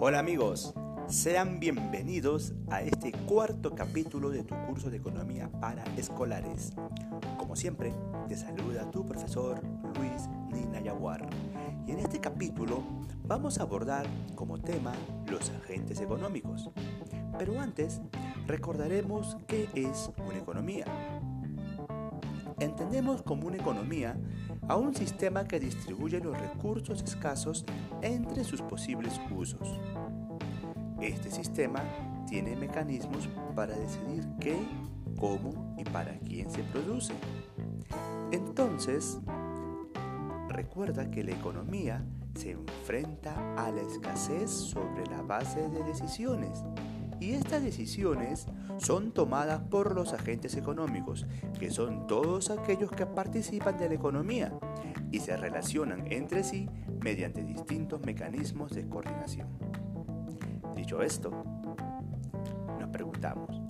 Hola amigos, sean bienvenidos a este cuarto capítulo de tu curso de economía para escolares. Como siempre, te saluda tu profesor Luis Nina Yaguar. Y en este capítulo vamos a abordar como tema los agentes económicos. Pero antes, recordaremos qué es una economía. Entendemos como una economía a un sistema que distribuye los recursos escasos entre sus posibles usos. Este sistema tiene mecanismos para decidir qué, cómo y para quién se produce. Entonces, recuerda que la economía se enfrenta a la escasez sobre la base de decisiones y estas decisiones son tomadas por los agentes económicos, que son todos aquellos que participan de la economía y se relacionan entre sí mediante distintos mecanismos de coordinación. Dicho esto, nos preguntamos,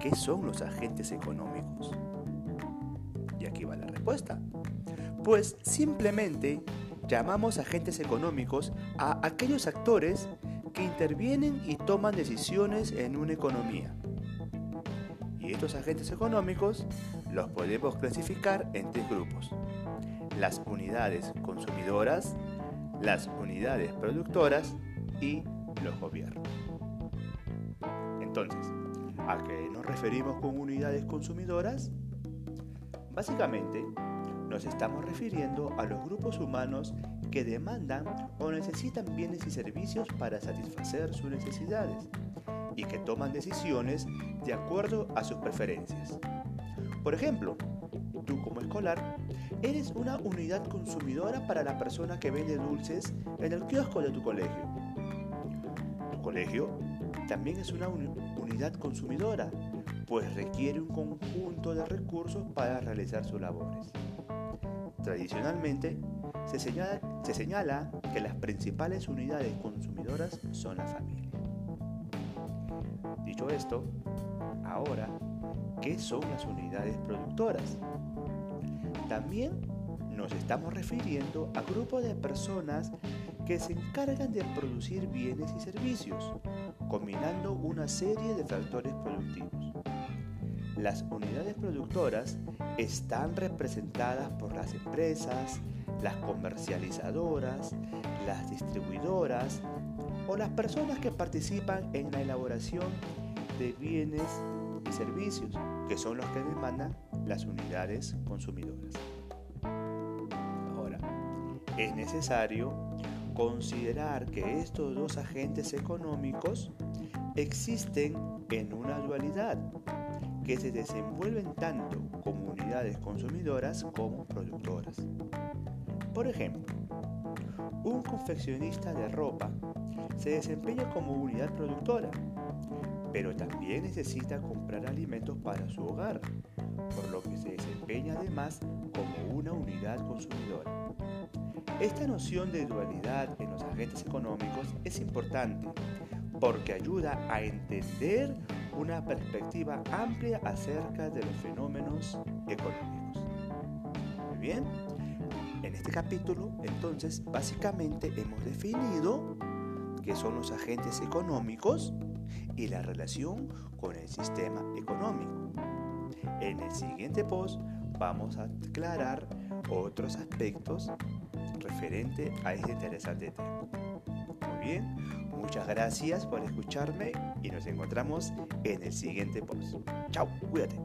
¿qué son los agentes económicos? Y aquí va la respuesta. Pues simplemente llamamos agentes económicos a aquellos actores que intervienen y toman decisiones en una economía. Y estos agentes económicos los podemos clasificar en tres grupos. Las unidades consumidoras, las unidades productoras y los gobiernos. Entonces, ¿a qué nos referimos con unidades consumidoras? Básicamente, nos estamos refiriendo a los grupos humanos que demandan o necesitan bienes y servicios para satisfacer sus necesidades y que toman decisiones de acuerdo a sus preferencias. Por ejemplo, tú como escolar eres una unidad consumidora para la persona que vende dulces en el kiosco de tu colegio. Tu colegio también es una unidad consumidora, pues requiere un conjunto de recursos para realizar sus labores. Tradicionalmente, se señala, se señala que las principales unidades consumidoras son la familia. Dicho esto, ahora, ¿qué son las unidades productoras? También nos estamos refiriendo a grupos de personas que se encargan de producir bienes y servicios, combinando una serie de factores productivos. Las unidades productoras están representadas por las empresas, las comercializadoras, las distribuidoras o las personas que participan en la elaboración de bienes y servicios, que son los que demandan las unidades consumidoras. Ahora, es necesario considerar que estos dos agentes económicos existen en una dualidad que se desenvuelven tanto como unidades consumidoras como productoras. Por ejemplo, un confeccionista de ropa se desempeña como unidad productora, pero también necesita comprar alimentos para su hogar, por lo que se desempeña además como una unidad consumidora. Esta noción de dualidad en los agentes económicos es importante porque ayuda a entender una perspectiva amplia acerca de los fenómenos económicos. Muy bien, en este capítulo entonces básicamente hemos definido qué son los agentes económicos y la relación con el sistema económico. En el siguiente post vamos a aclarar otros aspectos referente a este interesante tema. Muchas gracias por escucharme y nos encontramos en el siguiente post. Chao, cuídate.